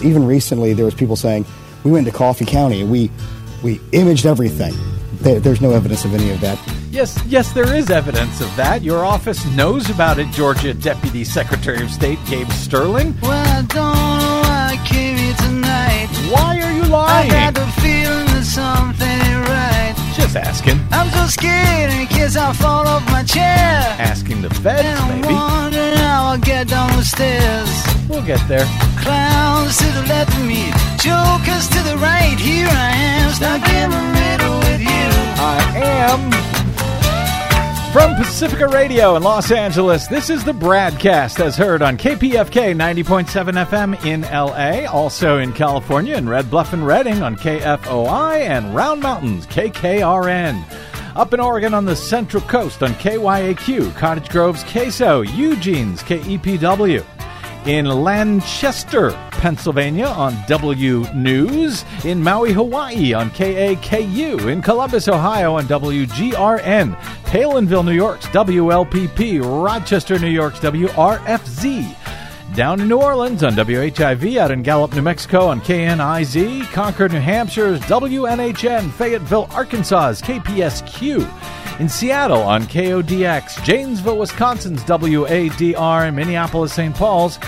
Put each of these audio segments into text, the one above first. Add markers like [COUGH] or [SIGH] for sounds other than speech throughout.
Even recently, there was people saying we went to Coffee County and we we imaged everything. There, there's no evidence of any of that. Yes, yes, there is evidence of that. Your office knows about it, Georgia Deputy Secretary of State Gabe Sterling. Well, I don't know why I came here tonight. Why are you lying? I lying? got the feeling that something ain't right. Just asking. I'm so scared in case I fall off my chair. Asking the And feds, I'm maybe. wondering how I'll get down the stairs. We'll get there. Clowns to the left of me, jokers to the right. Here I am, stuck in the middle with you. I am. From Pacifica Radio in Los Angeles, this is the BradCast as heard on KPFK 90.7 FM in LA, also in California in Red Bluff and Redding on KFOI and Round Mountains KKRN. Up in Oregon on the Central Coast on KYAQ, Cottage Grove's KSO, Eugene's KEPW. In Lancaster, Pennsylvania on W News. In Maui, Hawaii on KAKU. In Columbus, Ohio on WGRN. Palenville, New York's WLPP. Rochester, New York's WRFZ. Down in New Orleans on WHIV, out in Gallup, New Mexico on KNIZ, Concord, New Hampshire's WNHN, Fayetteville, Arkansas's KPSQ, in Seattle on KODX, Janesville, Wisconsin's WADR, Minneapolis, St. Paul's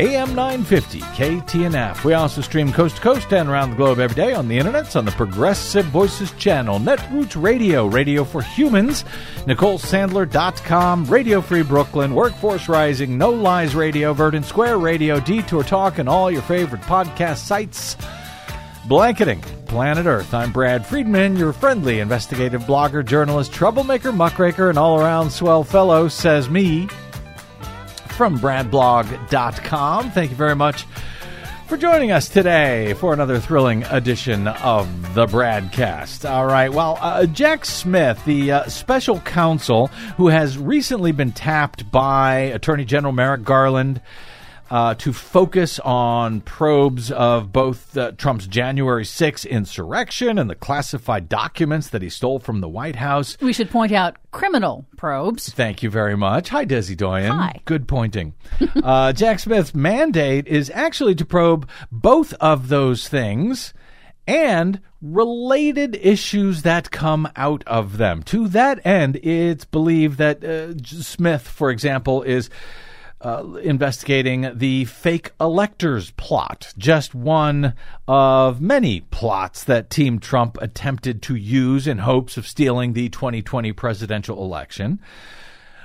AM 950 KTNF. We also stream coast to coast and around the globe every day on the internets on the Progressive Voices channel, Netroots Radio, Radio for Humans, NicoleSandler.com, Radio Free Brooklyn, Workforce Rising, No Lies Radio, Verdant Square Radio, Detour Talk, and all your favorite podcast sites. Blanketing Planet Earth. I'm Brad Friedman, your friendly investigative blogger, journalist, troublemaker, muckraker, and all around swell fellow, says me from bradblog.com. Thank you very much for joining us today for another thrilling edition of the Bradcast. All right, well, uh, Jack Smith, the uh, special counsel who has recently been tapped by Attorney General Merrick Garland. Uh, to focus on probes of both uh, Trump's January 6 insurrection and the classified documents that he stole from the White House. We should point out criminal probes. Thank you very much. Hi, Desi Doyen. Hi. Good pointing. [LAUGHS] uh, Jack Smith's mandate is actually to probe both of those things and related issues that come out of them. To that end, it's believed that uh, Smith, for example, is. Uh, investigating the fake electors plot, just one of many plots that Team Trump attempted to use in hopes of stealing the 2020 presidential election.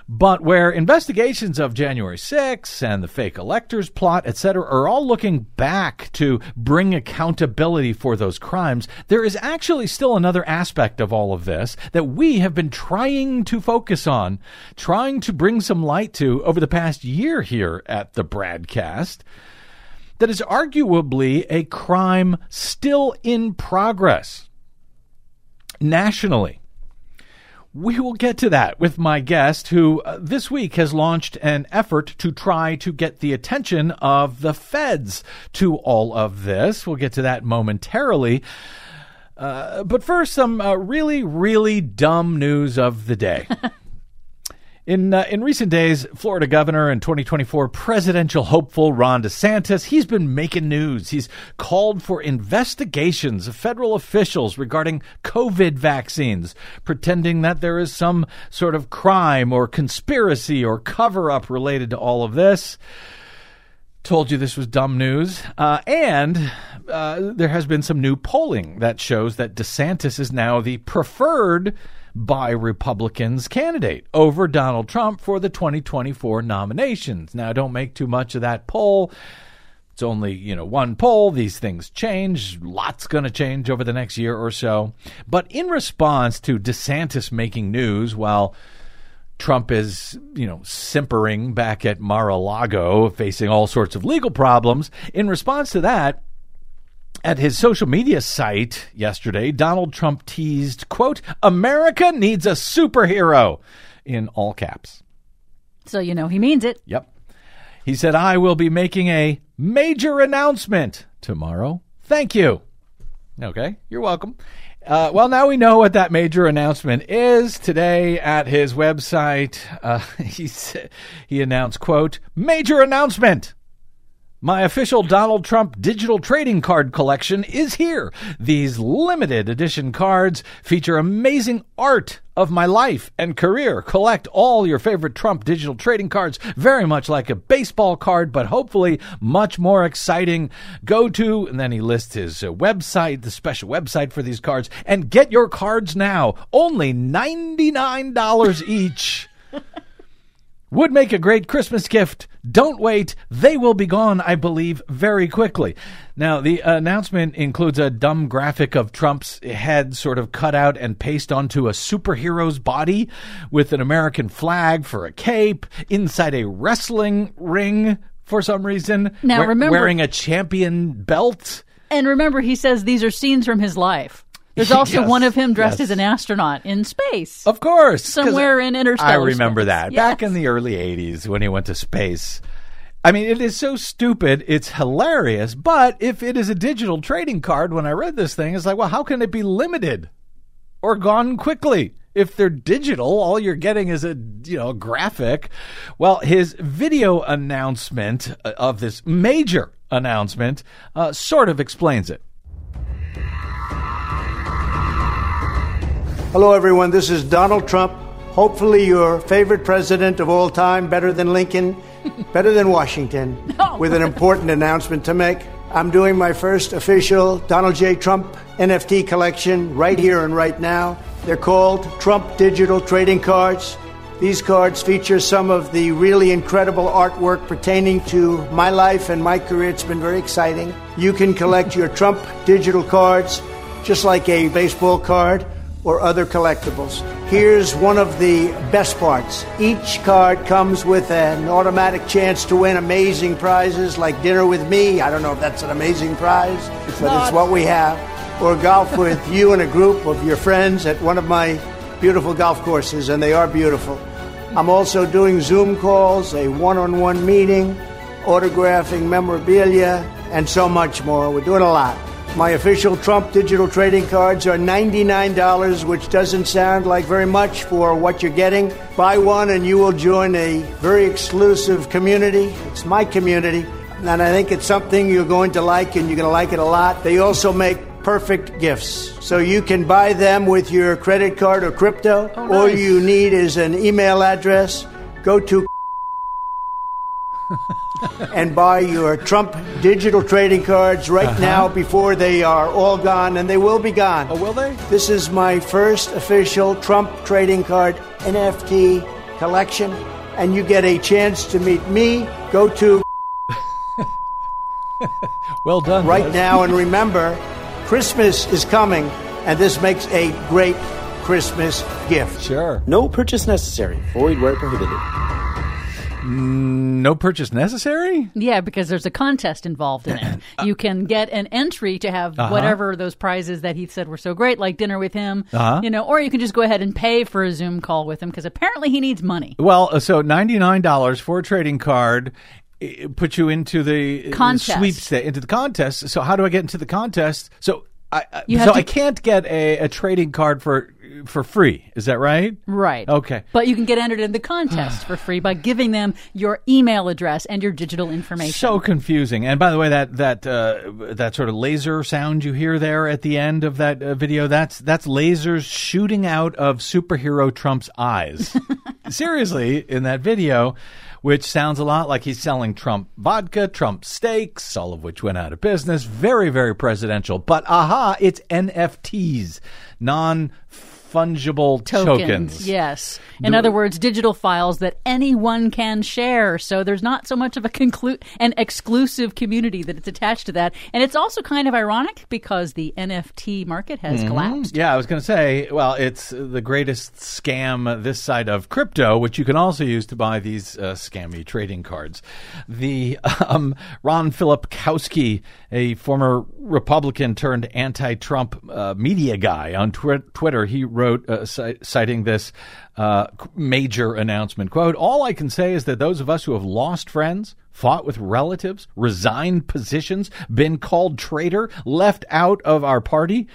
But where investigations of January 6th and the fake electors plot, etc., are all looking back to bring accountability for those crimes, there is actually still another aspect of all of this that we have been trying to focus on, trying to bring some light to over the past year here at the BradCast that is arguably a crime still in progress nationally. We will get to that with my guest, who uh, this week has launched an effort to try to get the attention of the feds to all of this. We'll get to that momentarily. Uh, but first, some uh, really, really dumb news of the day. [LAUGHS] In uh, in recent days, Florida governor and 2024 presidential hopeful Ron DeSantis, he's been making news. He's called for investigations of federal officials regarding COVID vaccines, pretending that there is some sort of crime or conspiracy or cover up related to all of this. Told you this was dumb news. Uh, and uh, there has been some new polling that shows that DeSantis is now the preferred by Republicans candidate over Donald Trump for the 2024 nominations. Now, don't make too much of that poll. It's only, you know, one poll. These things change. Lots going to change over the next year or so. But in response to DeSantis making news while Trump is, you know, simpering back at Mar-a-Lago, facing all sorts of legal problems. In response to that, at his social media site yesterday, Donald Trump teased, quote, America needs a superhero in all caps. So you know he means it. Yep. He said, I will be making a major announcement tomorrow. Thank you. Okay, you're welcome. Uh, well, now we know what that major announcement is. Today at his website, uh, [LAUGHS] he, sa- he announced, quote, major announcement. My official Donald Trump digital trading card collection is here. These limited edition cards feature amazing art of my life and career. Collect all your favorite Trump digital trading cards, very much like a baseball card, but hopefully much more exciting. Go to, and then he lists his uh, website, the special website for these cards, and get your cards now. Only $99 each. [LAUGHS] Would make a great Christmas gift. Don't wait. They will be gone, I believe, very quickly. Now, the announcement includes a dumb graphic of Trump's head sort of cut out and pasted onto a superhero's body with an American flag for a cape inside a wrestling ring for some reason. Now, we- remember- Wearing a champion belt. And remember, he says these are scenes from his life. There's [LAUGHS] also Yes, one of him dressed yes. as an astronaut in space. Of course. Somewhere in interstellar I remember space. that. Yes. Back in the early 80s when he went to space. I mean, it is so stupid. It's hilarious. But if it is a digital trading card, when I read this thing, it's like, well, how can it be limited or gone quickly? If they're digital, all you're getting is a you know graphic. Well, his video announcement uh, of this major announcement uh, sort of explains it. Hello, everyone. This is Donald Trump. Hopefully, your favorite president of all time, better than Lincoln, [LAUGHS] better than Washington, with an important announcement to make. I'm doing my first official Donald J. Trump NFT collection right here and right now. They're called Trump Digital Trading Cards. These cards feature some of the really incredible artwork pertaining to my life and my career. It's been very exciting. You can collect your [LAUGHS] Trump digital cards just like a baseball card or other collectibles. Here's one of the best parts. Each card comes with an automatic chance to win amazing prizes like dinner with me. I don't know if that's an amazing prize, but it's what we have. Or golf [LAUGHS] with you and a group of your friends at one of my beautiful golf courses, and they are beautiful. I'm also doing Zoom calls, a one on one meeting, autographing memorabilia, and so much more. We're doing a lot. My official Trump digital trading cards are $99, which doesn't sound like very much for what you're getting. Buy one and you will join a very exclusive community. It's my community, and I think it's something you're going to like and you're going to like it a lot. They also make perfect gifts. So you can buy them with your credit card or crypto. Oh, All nice. you need is an email address. Go to [LAUGHS] and buy your Trump digital trading cards right uh-huh. now before they are all gone, and they will be gone. Oh, will they? This is my first official Trump trading card NFT collection, and you get a chance to meet me. Go to [LAUGHS] Well done. right Buzz. now, and remember, Christmas is coming, and this makes a great Christmas gift. Sure. No purchase necessary. Void where prohibited. No purchase necessary? Yeah, because there's a contest involved in it. Uh, [LAUGHS] you can get an entry to have Uh-huh. whatever those prizes that he said were so great, like dinner with him, Uh-huh. you know, or you can just go ahead and pay for a Zoom call with him because apparently he needs money. Well, uh, so $99 for a trading card eh, put you into the uh, Contest. sweepstakes, into the contest. So how do I get into the contest? So I, I- You so to- I can't get a, a trading card for for free. Is that right? Right. Okay. But you can get entered in the contest [SIGHS] for free by giving them your email address and your digital information. So confusing. And by the way, that that uh, that sort of laser sound you hear there at the end of that uh, video that's that's lasers shooting out of superhero Trump's eyes. [LAUGHS] Seriously, in that video, which sounds a lot like he's selling Trump vodka, Trump steaks, all of which went out of business. Very very presidential. But aha, it's NFTs, non fungible tokens. tokens. Yes. In other words, digital files that anyone can share. So there's not so much of a conclu- an exclusive community that it's attached to that. And it's also kind of ironic because the NFT market has Mm-hmm. collapsed. Yeah, I was going to say, well, it's the greatest scam this side of crypto, which you can also use to buy these uh, scammy trading cards. The [LAUGHS] um, Ron Filipkowski, a former Republican turned anti-Trump uh, media guy on twi- Twitter, he wrote, uh, ci- citing this uh, major announcement, quote, all I can say is that those of us who have lost friends, fought with relatives, resigned positions, been called traitor, left out of our party,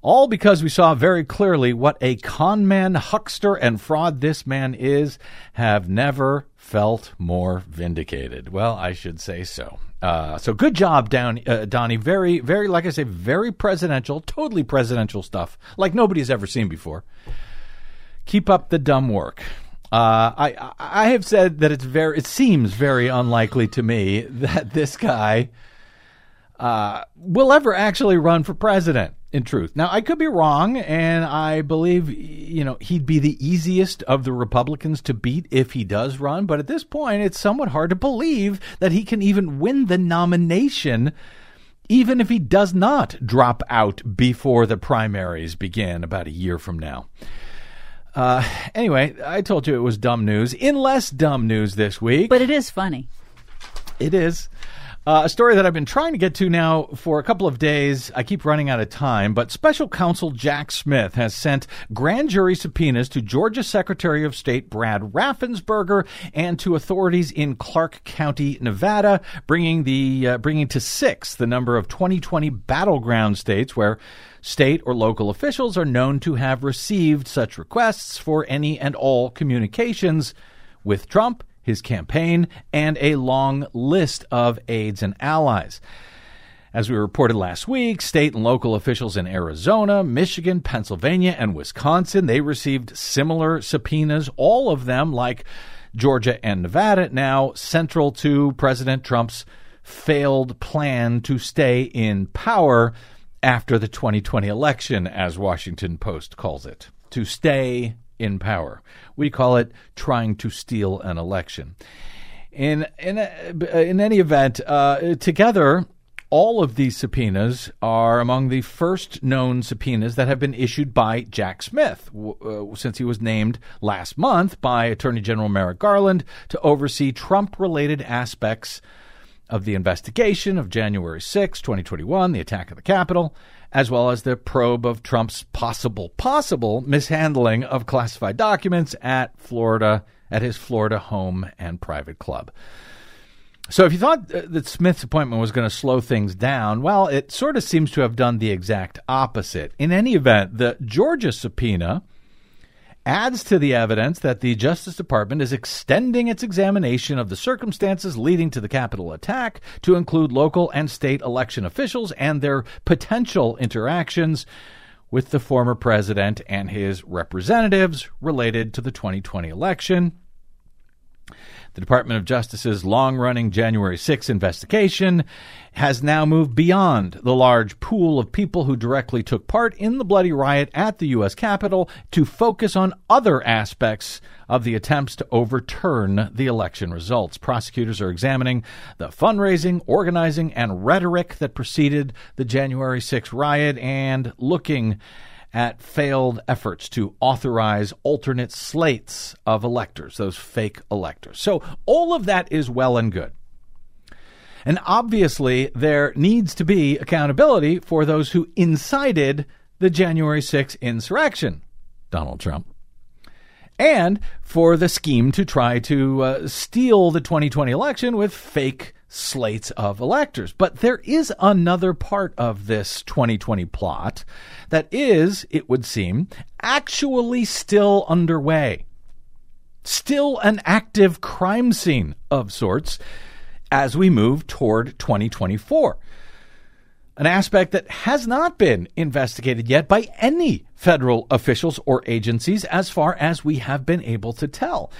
all because we saw very clearly what a con man, huckster, and fraud this man is, have never felt more vindicated. Well, I should say so. Uh, so good job, down, uh, Donnie. Very, very, like I say, very presidential, totally presidential stuff, like nobody's ever seen before. Keep up the dumb work. Uh, I I have said that it's very. It seems very unlikely to me [LAUGHS] that this guy uh, will ever actually run for president. In truth, now I could be wrong, and I believe you know he'd be the easiest of the Republicans to beat if he does run. But at this point, it's somewhat hard to believe that he can even win the nomination even if he does not drop out before the primaries begin about a year from now. Uh, anyway, I told you it was dumb news. In less dumb news this week. But it is funny. It is. Uh, a story that I've been trying to get to now for a couple of days. I keep running out of time, but special counsel Jack Smith has sent grand jury subpoenas to Georgia Secretary of State Brad Raffensperger and to authorities in Clark County, Nevada, bringing the uh, bringing to six the number of 2020 battleground states where state or local officials are known to have received such requests for any and all communications with Trump his campaign, and a long list of aides and allies. As we reported last week, state and local officials in Arizona, Michigan, Pennsylvania, and Wisconsin, they received similar subpoenas, all of them like Georgia and Nevada, now central to President Trump's failed plan to stay in power after the 2020 election, as Washington Post calls it. To stay in power. We call it trying to steal an election. In in in any event, uh, together. All of these subpoenas are among the first known subpoenas that have been issued by Jack Smith, uh, since he was named last month by Attorney General Merrick Garland to oversee Trump related aspects of the investigation of January 6, 2021, the attack of the Capitol, as well as the probe of Trump's possible, possible mishandling of classified documents at Florida, at his Florida home and private club. So if you thought uh, that Smith's appointment was going to slow things down, well, it sort of seems to have done the exact opposite. In any event, the Georgia subpoena adds to the evidence that the Justice Department is extending its examination of the circumstances leading to the Capitol attack to include local and state election officials and their potential interactions with the former president and his representatives related to the 2020 election. The Department of Justice's long running January 6 investigation has now moved beyond the large pool of people who directly took part in the bloody riot at the U.S. Capitol to focus on other aspects of the attempts to overturn the election results. Prosecutors are examining the fundraising, organizing, and rhetoric that preceded the January 6 riot and looking at failed efforts to authorize alternate slates of electors, those fake electors. So all of that is well and good. And obviously, there needs to be accountability for those who incited the January 6th insurrection, Donald Trump, and for the scheme to try to uh, steal the 2020 election with fake slates of electors. But there is another part of this 2020 plot that is, it would seem, actually still underway. Still an active crime scene of sorts as we move toward 2024. An aspect that has not been investigated yet by any federal officials or agencies, as far as we have been able to tell.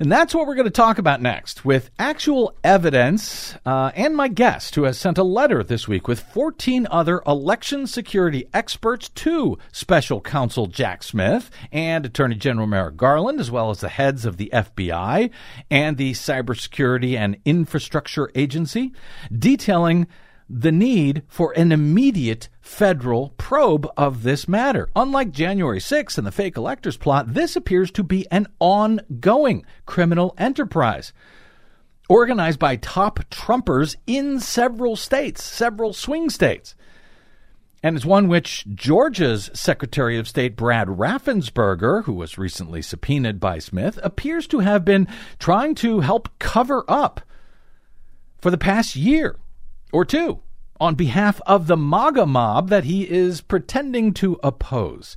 And that's what we're going to talk about next with actual evidence uh, and my guest who has sent a letter this week with 14 other election security experts to special counsel Jack Smith and Attorney General Merrick Garland, as well as the heads of the FBI and the Cybersecurity and Infrastructure Agency, detailing the need for an immediate federal probe of this matter. Unlike January 6th and the fake electors plot, this appears to be an ongoing criminal enterprise organized by top Trumpers in several states, several swing states. And it's one which Georgia's Secretary of State Brad Raffensperger, who was recently subpoenaed by Smith, appears to have been trying to help cover up for the past year or two on behalf of the MAGA mob that he is pretending to oppose.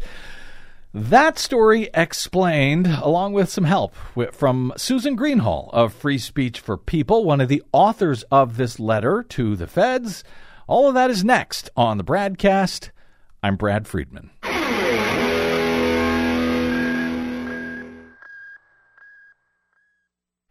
That story explained, along with some help from Susan Greenhalgh of Free Speech for People, one of the authors of this letter to the feds. All of that is next on the BradCast. I'm Brad Friedman.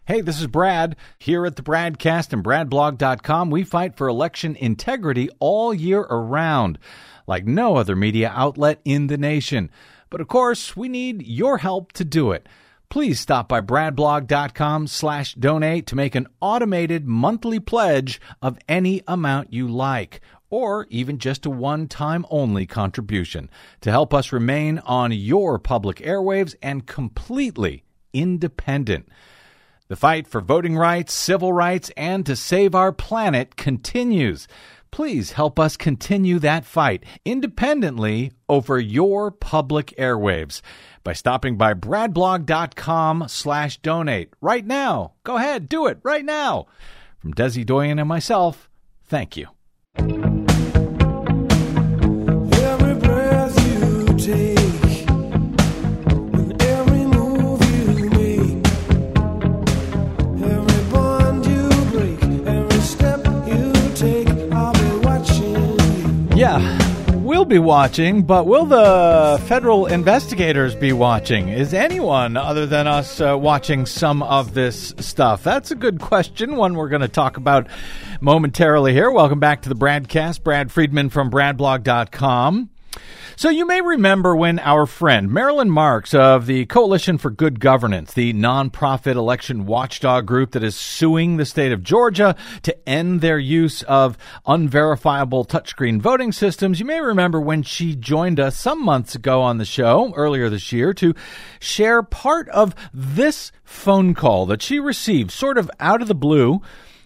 Hey, this is Brad. Here at the BradCast and BradBlog.com, we fight for election integrity all year around, like no other media outlet in the nation. But of course, we need your help to do it. Please stop by bradblog.com slash donate to make an automated monthly pledge of any amount you like, or even just a one-time only contribution to help us remain on your public airwaves and completely independent. The fight for voting rights, civil rights, and to save our planet continues. Please help us continue that fight independently over your public airwaves by stopping by bradblog.com slash donate right now. Go ahead, do it right now. From Desi Doyen and myself, thank you. Yeah, we'll be watching, but will the federal investigators be watching? Is anyone other than us uh, watching some of this stuff? That's a good question, one we're going to talk about momentarily here. Welcome back to the BradCast. Brad Friedman from BradBlog.com. So you may remember when our friend Marilyn Marks of the Coalition for Good Governance, the nonprofit election watchdog group that is suing the state of Georgia to end their use of unverifiable touchscreen voting systems, you may remember when she joined us some months ago on the show earlier this year to share part of this phone call that she received sort of out of the blue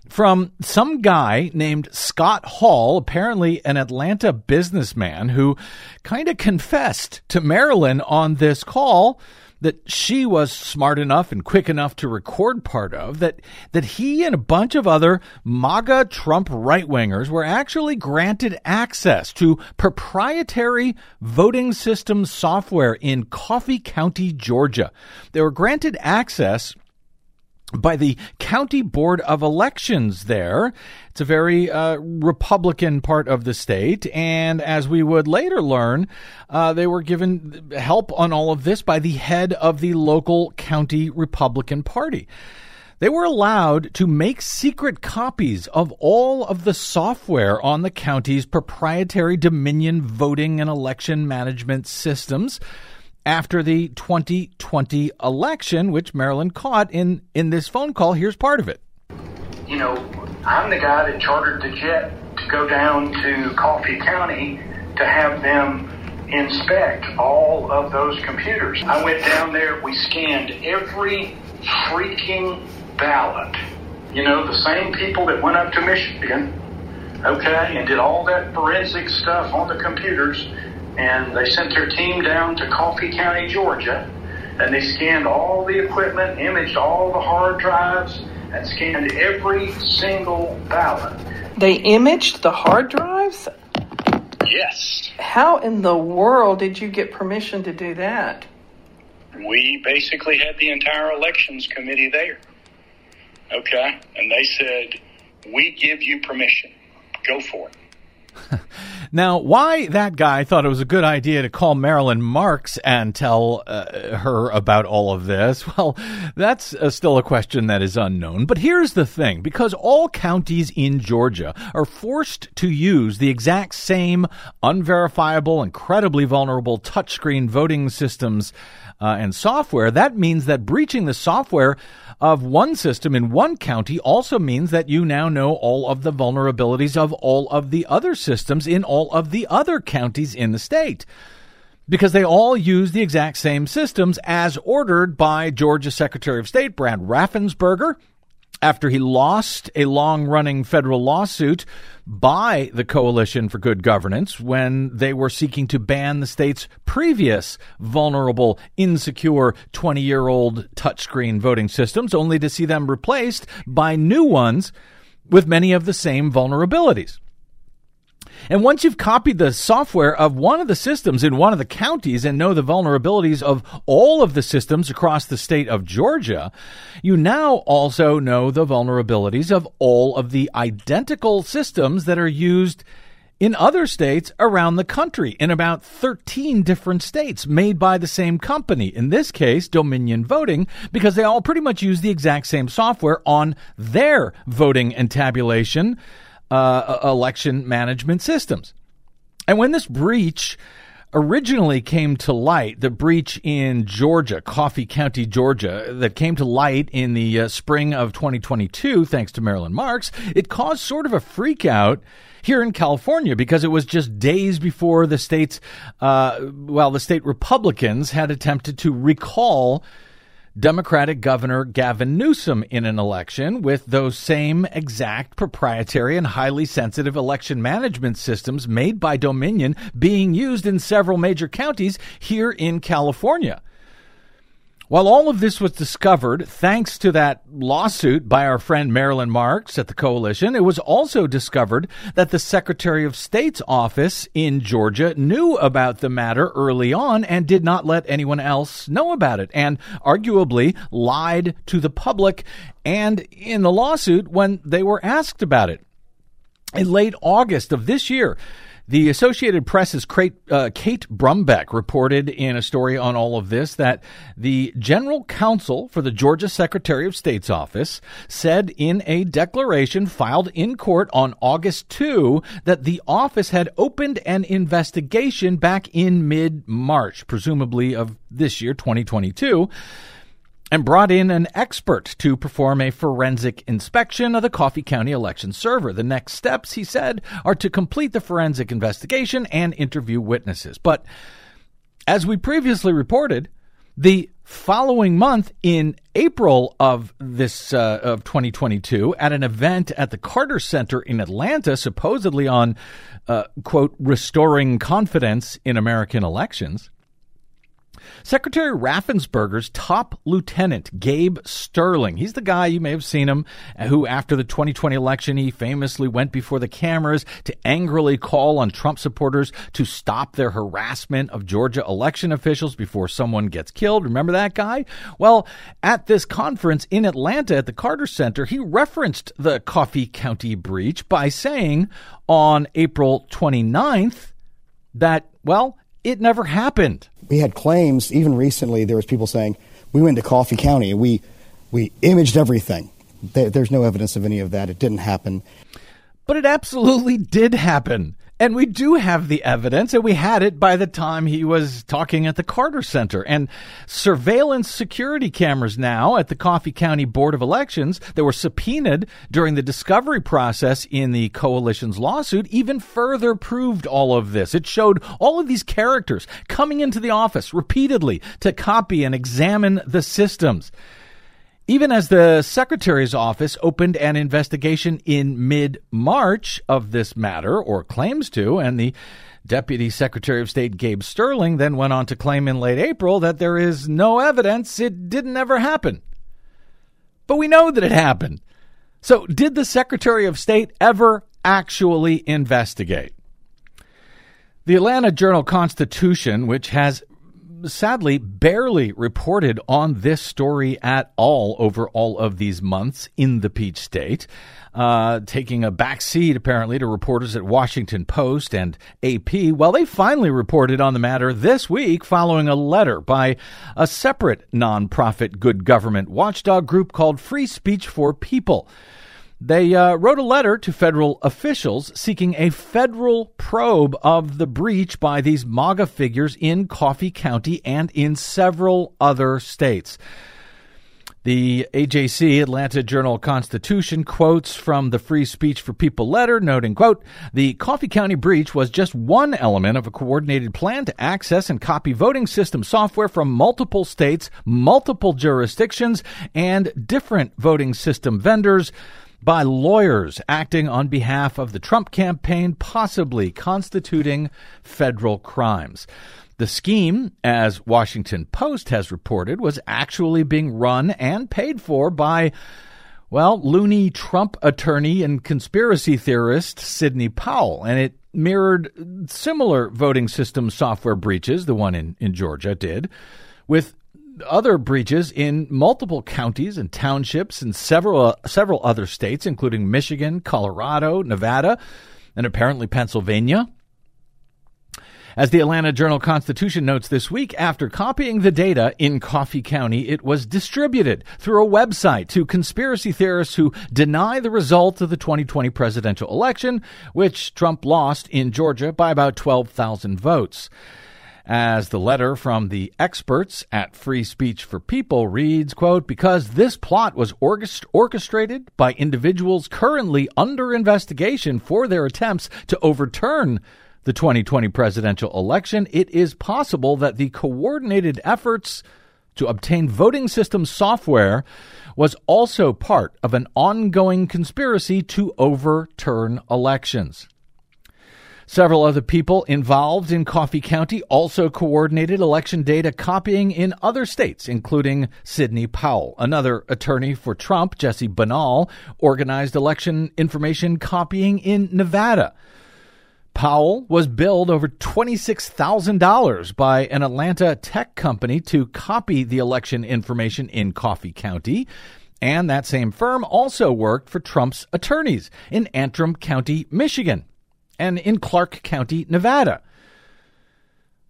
from some guy named Scott Hall, apparently an Atlanta businessman who kind of confessed to Marilyn on this call that she was smart enough and quick enough to record part of that that he and a bunch of other MAGA Trump right-wingers were actually granted access to proprietary voting system software in Coffee County, Georgia. They were granted access by the County Board of Elections there. It's a very uh, Republican part of the state. And as we would later learn, uh, they were given help on all of this by the head of the local county Republican Party. They were allowed to make secret copies of all of the software on the county's proprietary Dominion voting and election management systems after the 2020 election, which Marilyn caught in, in this phone call. Here's part of it. you know, I'm the guy that chartered the jet to go down to Coffee County to have them inspect all of those computers. I went down there, we scanned every freaking ballot. You know, the same people that went up to Michigan, okay, and did all that forensic stuff on the computers, and they sent their team down to Coffee County, Georgia, and they scanned all the equipment, imaged all the hard drives, and scanned every single ballot. They imaged the hard drives? Yes. How in the world did you get permission to do that? We basically had the entire elections committee there. Okay? And they said, we give you permission. Go for it. [LAUGHS] Now, why that guy thought it was a good idea to call Marilyn Marks and tell uh, her about all of this, [LAUGHS] well, that's uh, still a question that is unknown. But here's the thing because all counties in Georgia are forced to use the exact same unverifiable, incredibly vulnerable touchscreen voting systems uh, and software, that means that breaching the software of one system in one county also means that you now know all of the vulnerabilities of all of the other systems in all of the other counties in the state. Because they all use the exact same systems as ordered by Georgia Secretary of State Brad Raffensperger after he lost a long running federal lawsuit by the Coalition for Good Governance when they were seeking to ban the state's previous vulnerable, insecure 20 year old touchscreen voting systems, only to see them replaced by new ones with many of the same vulnerabilities. And once you've copied the software of one of the systems in one of the counties and know the vulnerabilities of all of the systems across the state of Georgia, you now also know the vulnerabilities of all of the identical systems that are used in other states around the country, in about 13 different states made by the same company. In this case, Dominion Voting, because they all pretty much use the exact same software on their voting and tabulation uh, election management systems. And when this breach originally came to light, the breach in Georgia, Coffee County, Georgia, that came to light in the uh, spring of 2022, thanks to Marilyn Marks, it caused sort of a freak out here in California because it was just days before the state's, uh, well, the state Republicans had attempted to recall Democratic Governor Gavin Newsom in an election with those same exact proprietary and highly sensitive election management systems made by Dominion being used in several major counties here in California. While all of this was discovered thanks to that lawsuit by our friend Marilyn Marks at the coalition, it was also discovered that the Secretary of State's office in Georgia knew about the matter early on and did not let anyone else know about it, and arguably lied to the public and in the lawsuit when they were asked about it. In late August of this year, the Associated Press's Kate, uh, Kate Brumback reported in a story on all of this that the general counsel for the Georgia Secretary of State's office said in a declaration filed in court on August 2 that the office had opened an investigation back in mid March, presumably of this year, 2022 and brought in an expert to perform a forensic inspection of the Coffee County election server. The next steps, he said, are to complete the forensic investigation and interview witnesses. But as we previously reported, the following month in April of this uh, of 2022 at an event at the Carter Center in Atlanta supposedly on uh, quote restoring confidence in American elections Secretary Raffensperger's top lieutenant, Gabe Sterling, he's the guy, you may have seen him, who after the 2020 election, he famously went before the cameras to angrily call on Trump supporters to stop their harassment of Georgia election officials before someone gets killed. Remember that guy? Well, at this conference in Atlanta at the Carter Center, he referenced the Coffee County breach by saying on April 29th that, well, it never happened. We had claims even recently. There was people saying we went to Coffee County and we we imaged everything. There, there's no evidence of any of that. It didn't happen. But it absolutely did happen. And we do have the evidence, and we had it by the time he was talking at the Carter Center. And surveillance security cameras now at the Coffee County Board of Elections that were subpoenaed during the discovery process in the coalition's lawsuit even further proved all of this. It showed all of these characters coming into the office repeatedly to copy and examine the systems. Even as the Secretary's office opened an investigation in mid March of this matter, or claims to, and the Deputy Secretary of State Gabe Sterling then went on to claim in late April that there is no evidence it didn't ever happen. But we know that it happened. So, did the Secretary of State ever actually investigate? The Atlanta Journal Constitution, which has sadly barely reported on this story at all over all of these months in the Peach State, uh, taking a back seat apparently to reporters at Washington Post and AP. Well, they finally reported on the matter this week following a letter by a separate nonprofit good government watchdog group called Free Speech for People. They uh, wrote a letter to federal officials seeking a federal probe of the breach by these MAGA figures in Coffee County and in several other states. The AJC Atlanta Journal Constitution quotes from the Free Speech for People letter, noting, quote, the Coffee County breach was just one element of a coordinated plan to access and copy voting system software from multiple states, multiple jurisdictions, and different voting system vendors by lawyers acting on behalf of the Trump campaign, possibly constituting federal crimes. The scheme, as Washington Post has reported, was actually being run and paid for by, well, loony Trump attorney and conspiracy theorist Sidney Powell. And it mirrored similar voting system software breaches, the one in, in Georgia did, with other breaches in multiple counties and townships in several uh, several other states, including Michigan, Colorado, Nevada, and apparently Pennsylvania. As the Atlanta Journal Constitution notes this week, after copying the data in Coffee County, it was distributed through a website to conspiracy theorists who deny the result of the 2020 presidential election, which Trump lost in Georgia by about 12,000 votes. As the letter from the experts at Free Speech for People reads, quote, because this plot was orchestrated by individuals currently under investigation for their attempts to overturn the 2020 presidential election, it is possible that the coordinated efforts to obtain voting system software was also part of an ongoing conspiracy to overturn elections. Several other people involved in Coffee County also coordinated election data copying in other states, including Sidney Powell. Another attorney for Trump, Jesse Binnall, organized election information copying in Nevada. Powell was billed over $26,000 by an Atlanta tech company to copy the election information in Coffee County. And that same firm also worked for Trump's attorneys in Antrim County, Michigan, and in Clark County, Nevada.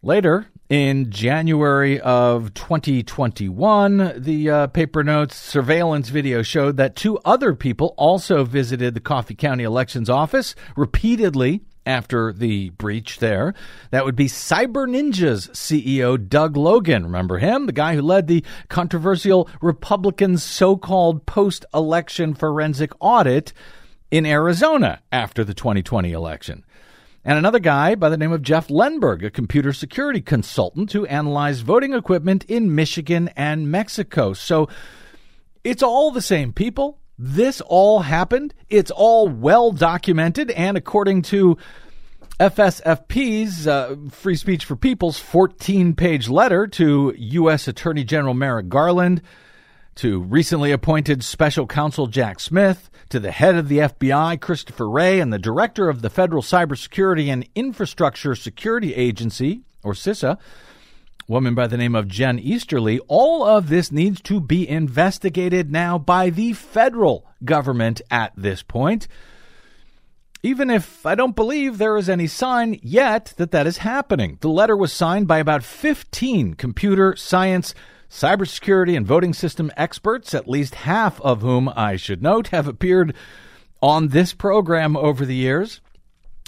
Later, in January of 2021, the uh, paper notes surveillance video showed that two other people also visited the Coffee County Elections Office repeatedly after the breach there. That would be Cyber Ninja's CEO, Doug Logan. Remember him? The guy who led the controversial Republican so called post election forensic audit in Arizona after the 2020 election. And another guy by the name of Jeff Lenberg, a computer security consultant who analyzed voting equipment in Michigan and Mexico. So it's all the same people this all happened. It's all well documented, and according to FSFP's uh, Free Speech for People's 14 page letter to U.S. Attorney General Merrick Garland, to recently appointed special counsel Jack Smith, to the head of the FBI, Christopher Wray, and the director of the Federal Cybersecurity and Infrastructure Security Agency, or CISA, woman by the name of Jen Easterly. All of this needs to be investigated now by the federal government at this point. Even if I don't believe there is any sign yet that that is happening. The letter was signed by about 15 computer science, cybersecurity, and voting system experts, at least half of whom, I should note, have appeared on this program over the years.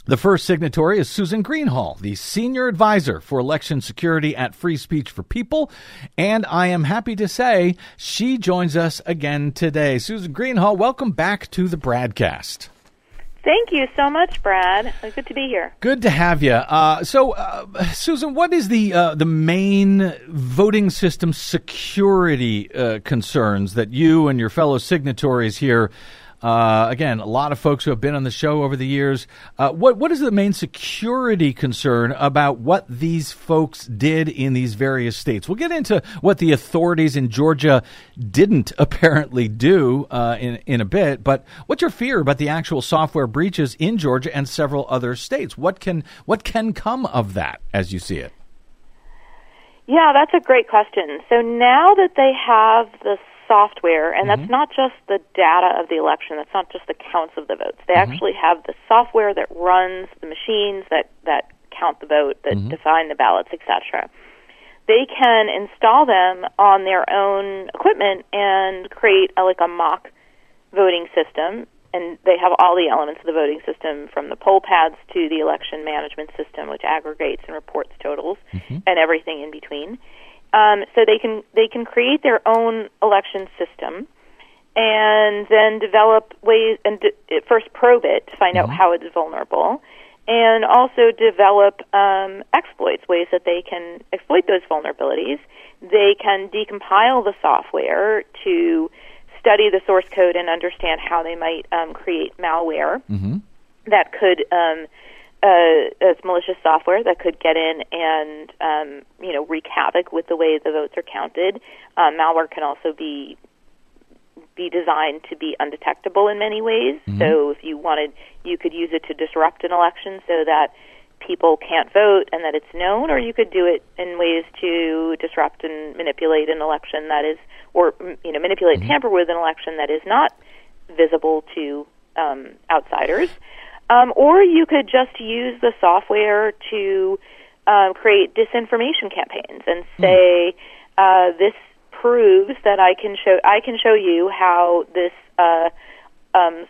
The first signatory is Susan Greenhalgh, the senior advisor for election security at Free Speech for People. And I am happy to say she joins us again today. Susan Greenhalgh, welcome back to the BradCast. Thank you so much, Brad. Good to be here. Good to have you. Uh, so, uh, Susan, what is the uh, the main voting system security uh, concerns that you and your fellow signatories here uh, again, a lot of folks who have been on the show over the years. Uh, what what is the main security concern about what these folks did in these various states? We'll get into what the authorities in Georgia didn't [LAUGHS] apparently do uh, in in a bit. But what's your fear about the actual software breaches in Georgia and several other states? What can what can come of that as you see it? Yeah, that's a great question. So now that they have the software, and Mm-hmm. that's not just the data of the election. That's not just the counts of the votes. They Mm-hmm. actually have the software that runs the machines that that count the vote, that Mm-hmm. define the ballots, etc. They can install them on their own equipment and create a, like a mock voting system. And they have all the elements of the voting system, from the poll pads to the election management system, which aggregates and reports totals, and everything in between. Um, so they can they can create their own election system, and then develop ways and d- first probe it to find out how it's vulnerable, and also develop um, exploits, ways that they can exploit those vulnerabilities. They can decompile the software to study the source code and understand how they might um, create malware that could um, uh, as malicious software that could get in and um, you know wreak havoc with the way the votes are counted. Um, malware can also be be designed to be undetectable in many ways. Mhm. So if you wanted, you could use it to disrupt an election so that people can't vote and that it's known, or you could do it in ways to disrupt and manipulate an election that is, or you know, manipulate, tamper with an election that is not visible to um, outsiders. Um, or you could just use the software to um, create disinformation campaigns and say uh, this proves that I can show I can show you how this uh, um,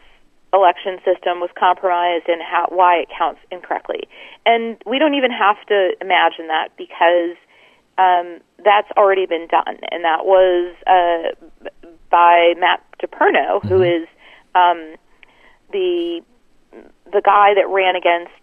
election system was compromised and how why it counts incorrectly. And we don't even have to imagine that because um, that's already been done, and that was uh, by Matt DePerno, who is um, the the guy that ran against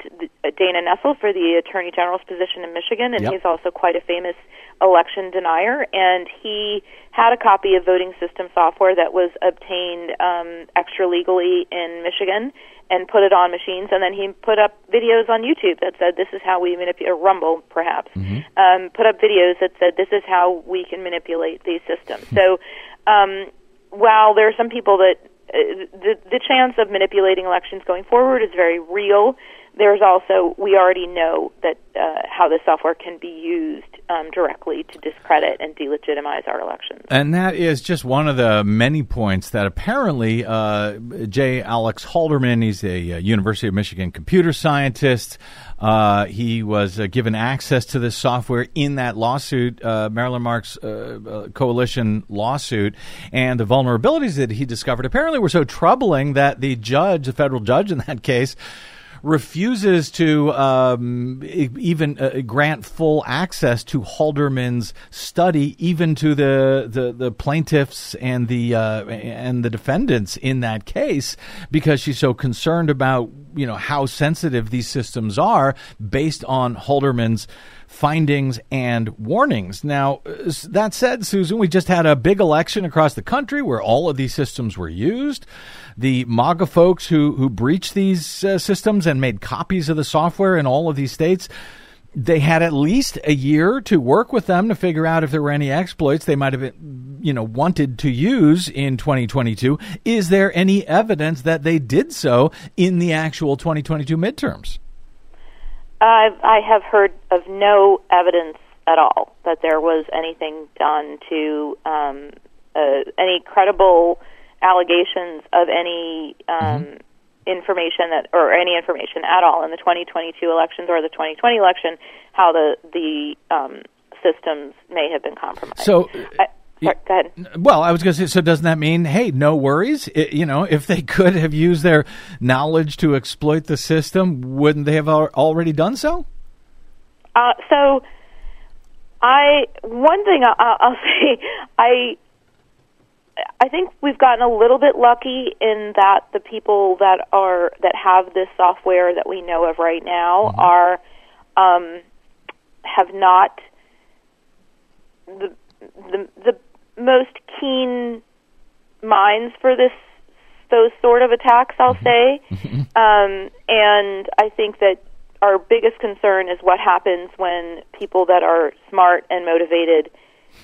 Dana Nessel for the Attorney General's position in Michigan, and Yep. he's also quite a famous election denier. And he had a copy of voting system software that was obtained um, extra legally in Michigan and put it on machines. And then he put up videos on YouTube that said, "This is how we manipulate." Or Rumble, perhaps, um, put up videos that said, "This is how we can manipulate these systems." so, um, while there are some people that uh, Uh, the the chance of manipulating elections going forward is very real. There's also we already know that uh, how the software can be used um, directly to discredit and delegitimize our elections. And that is just one of the many points that apparently uh, J. Alex Halderman, he's a uh, University of Michigan computer scientist. Uh, he was uh, given access to this software in that lawsuit, uh, Marilyn Marks uh, Coalition lawsuit. And the vulnerabilities that he discovered apparently were so troubling that the judge, the federal judge in that case, refuses to um, even uh, grant full access to Halderman's study, even to the, the, the plaintiffs and the uh, and the defendants in that case, because she's so concerned about you know how sensitive these systems are based on Halderman's findings and warnings. Now, uh, that said, Susan, we just had a big election across the country where all of these systems were used. The MAGA folks who, who breached these uh, systems and made copies of the software in all of these states, they had at least a year to work with them to figure out if there were any exploits they might have you know wanted to use in 2022 is there any evidence that they did so in the actual 2022 midterms I've, I have heard of no evidence at all that there was anything done to um, uh, any credible allegations of any um, information that or any information at all in the 2022 elections or the 2020 election how the the um, systems may have been compromised. So, I, sorry, go ahead. Well, I was going to say, so doesn't that mean, hey, no worries? I you know, if they [LAUGHS] could have used their knowledge to exploit the system, wouldn't they have already done so? Uh, so, I one thing I, I- I'll [LAUGHS] say, I I think we've gotten a little bit lucky in that the people that are that have this software that we know of right now are um, have not the the the most keen minds for this those sort of attacks. I'll say, [LAUGHS] um, and I think that our biggest concern is what happens when people that are smart and motivated,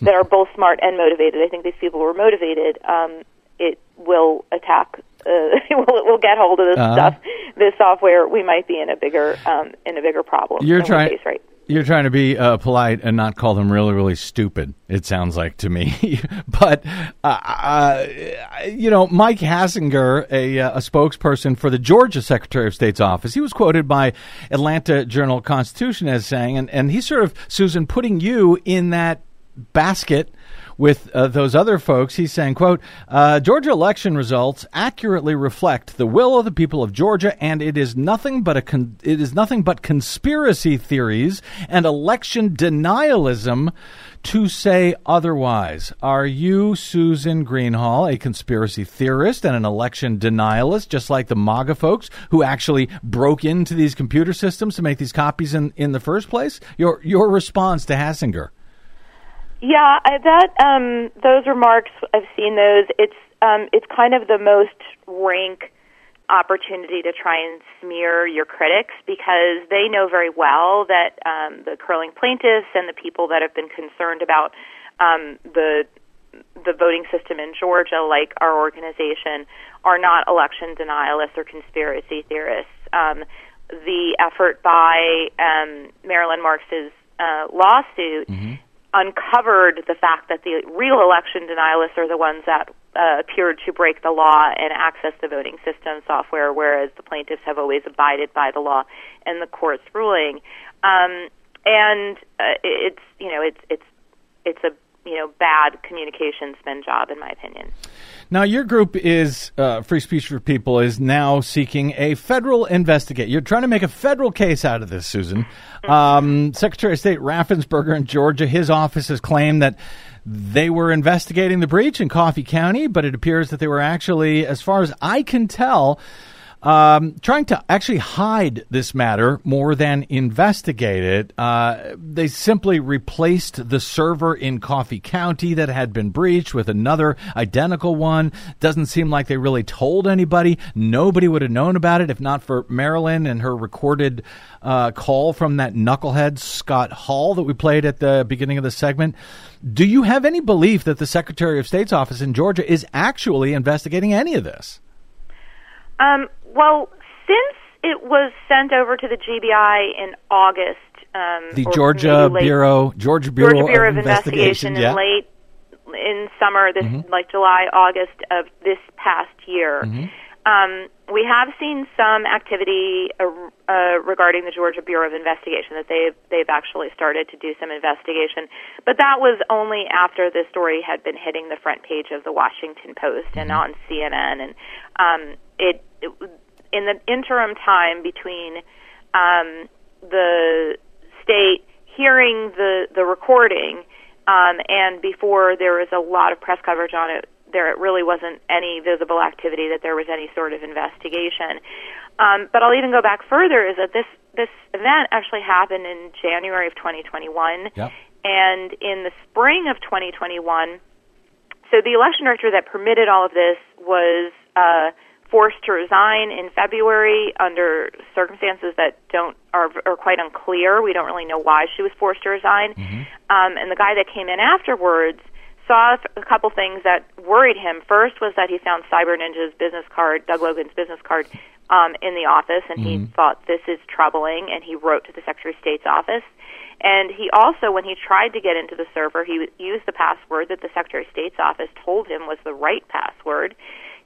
that are both smart and motivated. I think these people were motivated. Um, it will attack. Uh, [LAUGHS] it will it will get hold of this Uh-huh. stuff, this software. We might be in a bigger um, in a bigger problem. You're trying. right You're trying to be uh, polite and not call them really, really stupid. It sounds like to me, [LAUGHS] but uh, uh, you know, Mike Hassinger, a, uh, a spokesperson for the Georgia Secretary of State's office, he was quoted by Atlanta Journal Constitution as saying, and, and he's sort of Susan putting you in that basket with uh, those other folks. He's saying, "quote uh, Georgia election results accurately reflect the will of the people of Georgia, and it is nothing but a con- it is nothing but conspiracy theories and election denialism." To say otherwise. Are you, Susan Greenhalgh, a conspiracy theorist and an election denialist, just like the MAGA folks who actually broke into these computer systems to make these copies in, in the first place? Your, your response to Hassinger. Yeah, I, that um, those remarks I've seen those. It's um, it's kind of the most rank opportunity to try and smear your critics because they know very well that um, the Curling plaintiffs and the people that have been concerned about um, the the voting system in Georgia, like our organization, are not election denialists or conspiracy theorists. Um, the effort by um, Marilyn Marks's uh, lawsuit uncovered the fact that the real election denialists are the ones that uh, appeared to break the law and access the voting system software, whereas the plaintiffs have always abided by the law and the court's ruling. Um, and uh, it's you know it's it's it's a you know bad communication spin job in my opinion. Now, your group is uh, Free Speech for People is now seeking a federal investigate. You're trying to make a federal case out of this, Susan. Um, Secretary of State Raffensperger in Georgia, his office has claimed that they were investigating the breach in Coffee County, but it appears that they were actually, as far as I can tell, um, trying to actually hide this matter more than investigate it. Uh, they simply replaced the server in Coffee County that had been breached with another identical one. Doesn't seem like they really told anybody. Nobody would have known about it if not for Marilyn and her recorded uh, call from that knucklehead Scott Hall that we played at the beginning of the segment. Do you have any belief that the Secretary of State's office in Georgia is actually investigating any of this? Um, well, since it was sent over to the GBI in August, um, The Georgia late- Bureau, Georgia Bureau, Georgia Bureau of of Investigation, yeah. in late in summer, this Mhm. like July, August of this past year. Mm-hmm. Um, we have seen some activity uh, uh, regarding the Georgia Bureau of Investigation that they've they've actually started to do some investigation, but that was only after the story had been hitting the front page of the Washington Post and on CNN, and um, it in the interim time between um, the state hearing the the recording um, and before there was a lot of press coverage on it, there really wasn't any visible activity that there was any sort of investigation. Um, but I'll even go back further: is that this this event actually happened in January of 2021, Yep. and in the spring of 2021. So the election director that permitted all of this was uh, forced to resign in February under circumstances that don't are, are quite unclear. We don't really know why she was forced to resign. Um, and the guy that came in afterwards saw a couple things that worried him. First was that he found Cyber Ninja's business card, Doug Logan's business card, um, in the office, and he thought this is troubling, and he wrote to the Secretary of State's office. And he also, when he tried to get into the server, he used the password that the Secretary of State's office told him was the right password.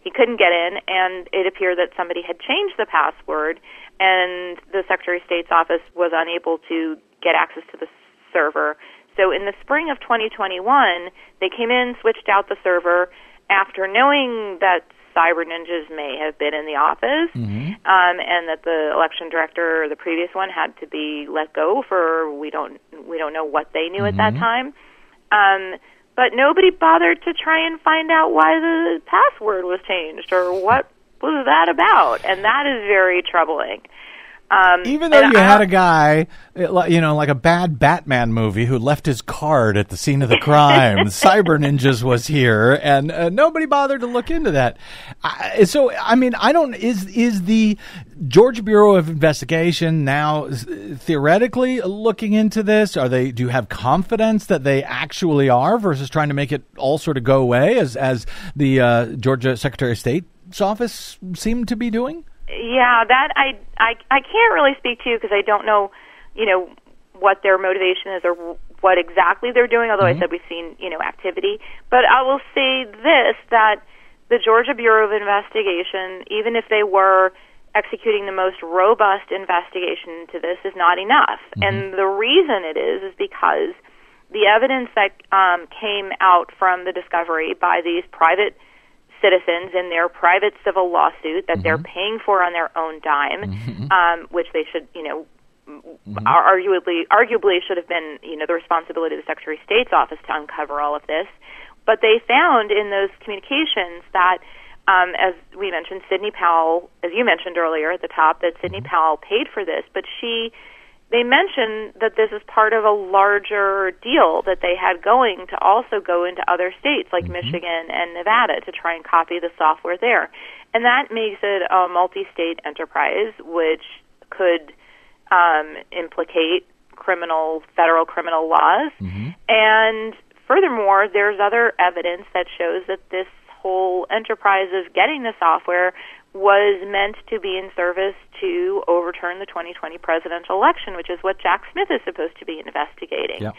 He couldn't get in, and it appeared that somebody had changed the password, and the Secretary of State's office was unable to get access to the server. So in the spring of 2021, they came in, switched out the server after knowing that cyber ninjas may have been in the office um, and that the election director, the previous one, had to be let go for we don't we don't know what they knew at that time. Um, but nobody bothered to try and find out why the password was changed or what was that about, and that is very troubling. Um, Even though you I- had a guy, you know, like a bad Batman movie who left his card at the scene of the crime, [LAUGHS] Cyber Ninjas was here, and uh, nobody bothered to look into that. I, so, I mean, I don't is is the Georgia Bureau of Investigation now theoretically looking into this? Are they? Do you have confidence that they actually are versus trying to make it all sort of go away as as the uh, Georgia Secretary of State's office seemed to be doing? Yeah, that I I I can't really speak to because I don't know, you know, what their motivation is or what exactly they're doing. Although I said we've seen you know activity, but I will say this that the Georgia Bureau of Investigation, even if they were executing the most robust investigation into this, is not enough. And the reason it is is because the evidence that um, came out from the discovery by these private citizens in their private civil lawsuit that they're paying for on their own dime, um, which they should, you know, ar- arguably arguably should have been, you know, the responsibility of the Secretary of State's office to uncover all of this. But they found in those communications that, um, as we mentioned, Sidney Powell, as you mentioned earlier at the top, that Sidney Powell paid for this, but she they mentioned that this is part of a larger deal that they had going to also go into other states like Michigan and Nevada to try and copy the software there. And that makes it a multi state enterprise, which could um, implicate criminal, federal criminal laws. And furthermore, there's other evidence that shows that this whole enterprise of getting the software was meant to be in service to overturn the 2020 presidential election, which is what Jack Smith is supposed to be investigating. Yep.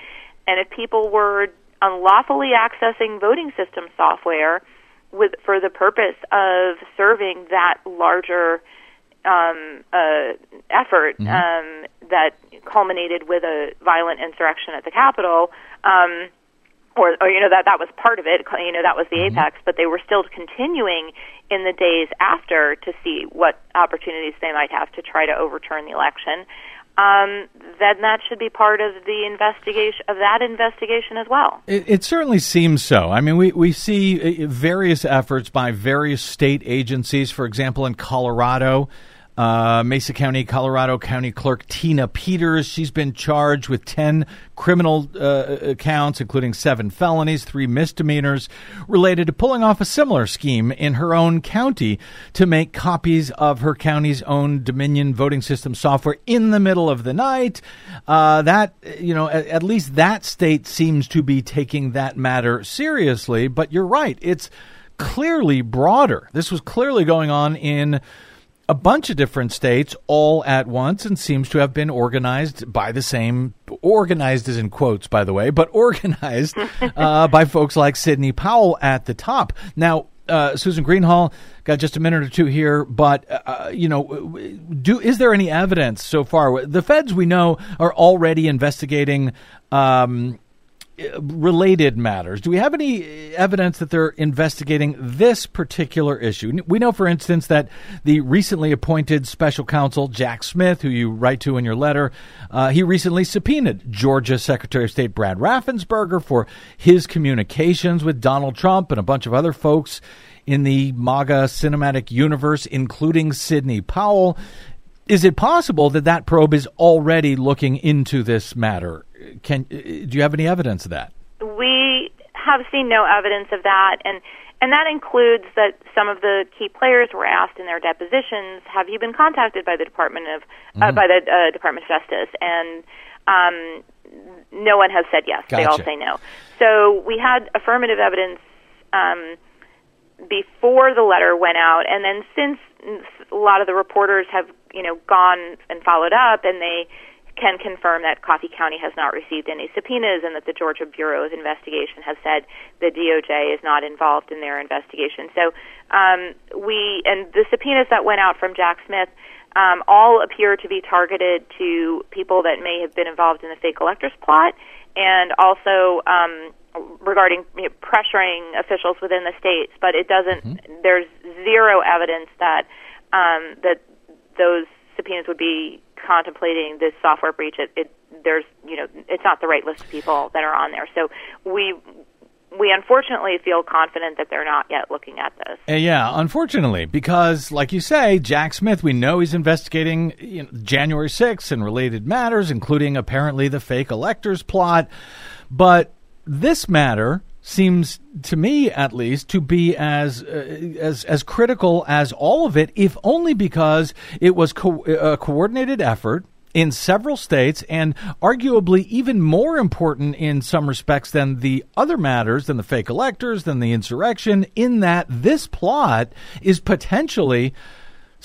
And if people were unlawfully accessing voting system software with for the purpose of serving that larger um, uh, effort Mhm. um, that culminated with a violent insurrection at the Capitol, um, or, or you know that that was part of it. You know that was the apex, but they were still continuing in the days after to see what opportunities they might have to try to overturn the election. Um, then that should be part of the investigation of that investigation as well. It, it certainly seems so. I mean, we, we see uh, various efforts by various state agencies. For example, in Colorado, uh, Mesa County, Colorado County Clerk Tina Peters, she's been charged with 10 criminal uh, counts, including seven felonies, three misdemeanors, related to pulling off a similar scheme in her own county to make copies of her county's own Dominion voting system software in the middle of the night. Uh, that, you know, at, at least that state seems to be taking that matter seriously. But you're right. It's clearly broader. This was clearly going on in a bunch of different states all at once and seems to have been organized by the same organized as in quotes by the way but [LAUGHS] organized [LAUGHS] uh, by folks like sidney powell at the top now uh, Susan Greenhalgh got just a minute or two here, but uh, you know, do is there any evidence so far? The feds we know are already investigating um, related matters. Do we have any evidence that they're investigating this particular issue? We know, for instance, that the recently appointed special counsel, Jack Smith, who you write to in your letter, uh, he recently subpoenaed Georgia Secretary of State Brad Raffensperger for his communications with Donald Trump and a bunch of other folks in the MAGA cinematic universe, including Sidney Powell. Is it possible that that probe is already looking into this matter? Can do you have any evidence of that? We have seen no evidence of that, and and that includes that some of the key players were asked in their depositions, "Have you been contacted by the Department of uh, Mhm. by the uh, Department of Justice?" And um, no one has said yes. They all say no. So we had affirmative evidence um, before the letter went out, and then since a lot of the reporters have you know gone and followed up, and they can confirm that Coffee County has not received any subpoenas, and that the Georgia Bureau of Investigation has said the DOJ is not involved in their investigation. So um, we and the subpoenas that went out from Jack Smith. Um, all appear to be targeted to people that may have been involved in the fake electors plot, and also um, regarding you know, pressuring officials within the states, but it doesn't. There's zero evidence that um, that those subpoenas would be contemplating this software breach. It, it there's you know it's not the right list of people that are on there. So we we unfortunately feel confident that they're not yet looking at this. Uh, yeah, unfortunately, because like you say, Jack Smith, we know he's investigating you know, January 6th and related matters, including apparently the fake electors plot. But this matter seems to me at least to be as uh, as as critical as all of it if only because it was co- a coordinated effort in several states and arguably even more important in some respects than the other matters than the fake electors than the insurrection in that this plot is potentially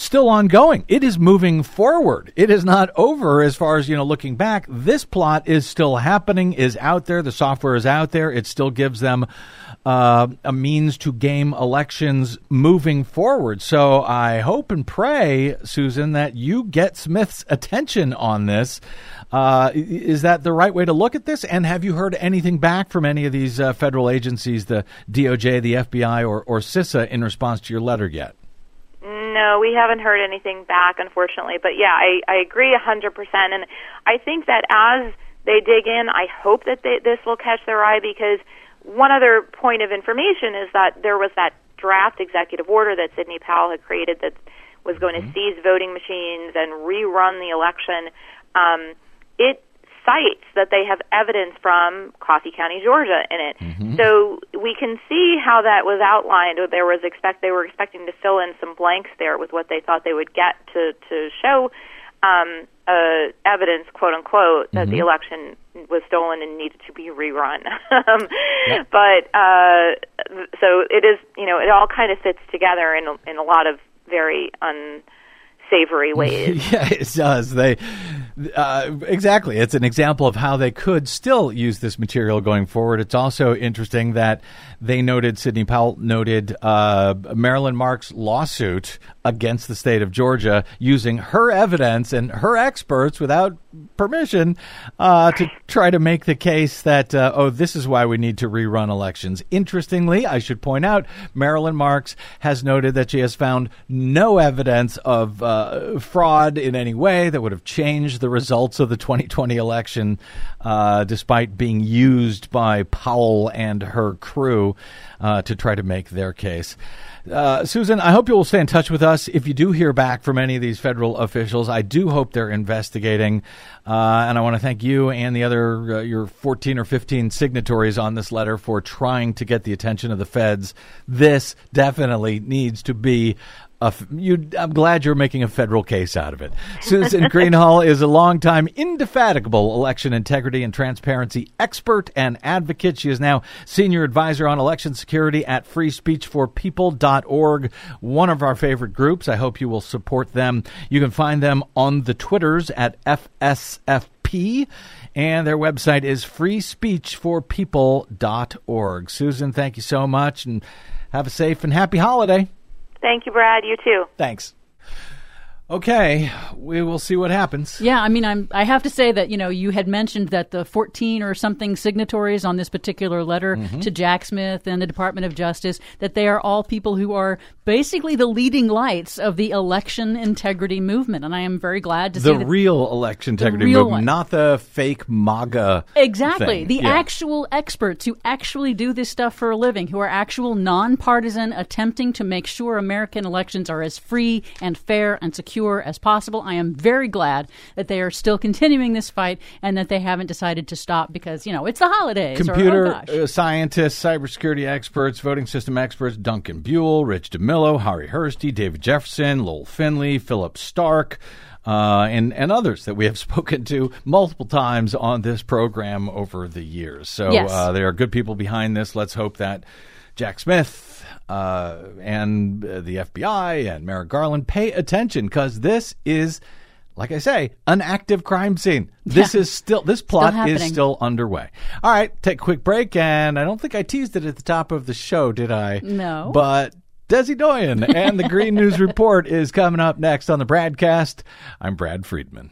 still ongoing. It is moving forward. It is not over as far as, you know, looking back. This plot is still happening, is out there. The software is out there. It still gives them uh, a means to game elections moving forward. So I hope and pray, Susan, that you get Smith's attention on this. Uh, is that the right way to look at this? And have you heard anything back from any of these uh, federal agencies, the DOJ, the FBI, or, or CISA, in response to your letter yet? No, we haven't heard anything back, unfortunately. But yeah, I, I agree a 100%. And I think that as they dig in, I hope that they, this will catch their eye because one other point of information is that there was that draft executive order that Sidney Powell had created that was going to seize voting machines and rerun the election. Um, it cites that they have evidence from Coffee County, Georgia, in it. So we can see how that was outlined. There was expect they were expecting to fill in some blanks there with what they thought they would get to to show um, uh, evidence, quote unquote, that the Mhm. election was stolen and needed to be rerun. [LAUGHS] um, But uh, so it is, you know, it all kind of fits together in a, in a lot of very unsavory [LAUGHS] ways. yeah, it does. They uh, exactly. It's an example of how they could still use this material going forward. It's also interesting that they noted Sidney Powell noted uh, Marilyn Marks' lawsuit against the state of Georgia using her evidence and her experts without permission uh, to try to make the case that uh, oh, this is why we need to rerun elections. Interestingly, I should point out Marilyn Marks has noted that she has found no evidence of uh, fraud in any way that would have changed the results of the 2020 election, uh, despite being used by Powell and her crew uh, to try to make their case. Uh, Susan, I hope you will stay in touch with us. If you do hear back from any of these federal officials, I do hope they're investigating. Uh, and I want to thank you and the other, uh, your 14 or 15 signatories on this letter for trying to get the attention of the feds. This definitely needs to be a you, I'm glad you're making a federal case out of it. Susan [LAUGHS] Greenhalgh is a longtime, indefatigable election integrity and transparency expert and advocate. She is now senior advisor on election security at freespeechforpeople.org, one of our favorite groups. I hope you will support them. You can find them on the Twitters at FSFP. And their website is freespeechforpeople.org. Susan, thank you so much and have a safe and happy holiday. Thank you, Brad. You too. Thanks. Okay, we will see what happens. Yeah, I mean, I'm. I have to say that you know you had mentioned that the 14 or something signatories on this particular letter Mhm. to Jack Smith and the Department of Justice that they are all people who are basically the leading lights of the election integrity movement, and I am very glad to The see that real election integrity real movement, one. not the fake MAGA. Exactly. thing. The Yeah. actual experts who actually do this stuff for a living, who are actual nonpartisan, attempting to make sure American elections are as free and fair and secure as possible. I am very glad that they are still continuing this fight and that they haven't decided to stop because, you know, it's the holidays. or, Computer oh, gosh. uh, scientists, cybersecurity experts, voting system experts, Duncan Buell, Rich DeMillo, Harri Hursti, David Jefferson, Lowell Finley, Philip Stark, uh, and, and others that we have [LAUGHS] spoken to multiple times on this program over the years. So Yes. uh, there are good people behind this. Let's hope that Jack Smith uh, and uh, the FBI and Merrick Garland pay attention because this is, like I say, an active crime scene. This Yeah. is still this plot is still underway. All right, take a quick break, and I don't think I teased it at the top of the show, did I? No. But Desi Doyen and the Green News Report is coming up next on the BradCast. I'm Brad Friedman.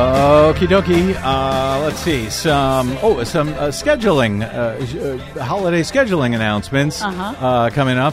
Okie dokie. Uh, let's see. Some oh, some uh, scheduling, uh, uh, holiday scheduling announcements Uh-huh. uh, coming up.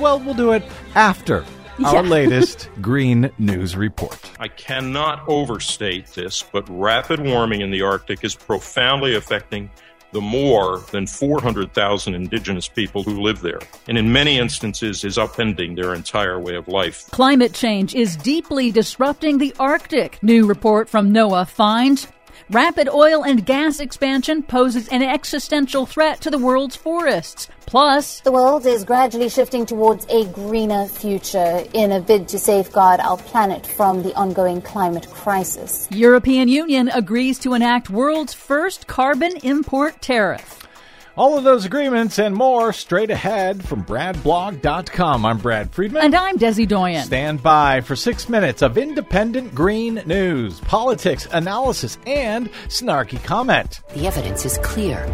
Well, we'll do it after Yeah. our [LAUGHS] latest Green News Report. I cannot overstate this, but rapid warming in the Arctic is profoundly affecting the more than 400,000 indigenous people who live there, and in many instances is upending their entire way of life. Climate change is deeply disrupting the Arctic. New report from NOAA finds rapid oil and gas expansion poses an existential threat to the world's forests. Plus, The world is gradually shifting towards a greener future in a bid to safeguard our planet from the ongoing climate crisis. European Union agrees to enact world's first carbon import tariff. All of those agreements and more straight ahead from BradBlog.com. I'm Brad Friedman. And I'm Desi Doyen. Stand by for six minutes of independent green news, politics, analysis, and snarky comment. The evidence is clear.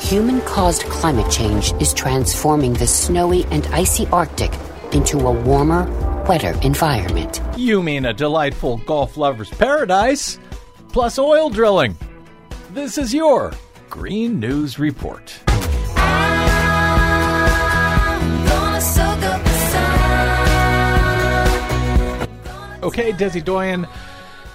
Human caused climate change is transforming the snowy and icy Arctic into a warmer, wetter environment. You mean a delightful golf lover's paradise, plus oil drilling. This is your Green News Report. Okay, Desi Doyen,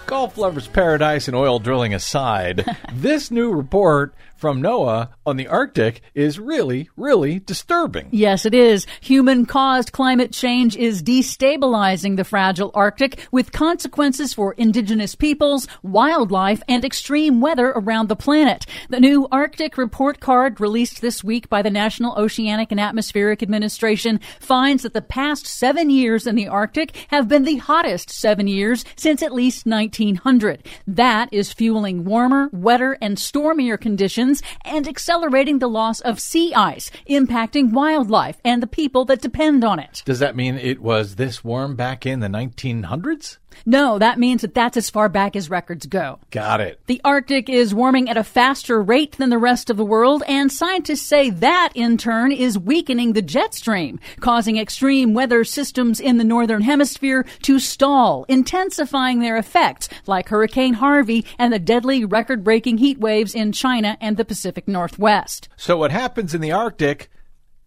golf lovers paradise and oil drilling aside, [LAUGHS] this new report from NOAA on the Arctic is really, really disturbing. Yes, it is. Human caused climate change is destabilizing the fragile Arctic with consequences for indigenous peoples, wildlife, and extreme weather around the planet. The new Arctic report card released this week by the National Oceanic and Atmospheric Administration finds that the past seven years in the Arctic have been the hottest seven years since at least 1900. That is fueling warmer, wetter, and stormier conditions and accelerating the loss of sea ice, impacting wildlife and the people that depend on it. Does that mean it was this warm back in the 1900s? No, that means that that's as far back as records go. Got it. The Arctic is warming at a faster rate than the rest of the world, and scientists say that in turn is weakening the jet stream, causing extreme weather systems in the northern hemisphere to stall, intensifying their effects, like Hurricane Harvey and the deadly record breaking heat waves in China and the Pacific Northwest. So, what happens in the Arctic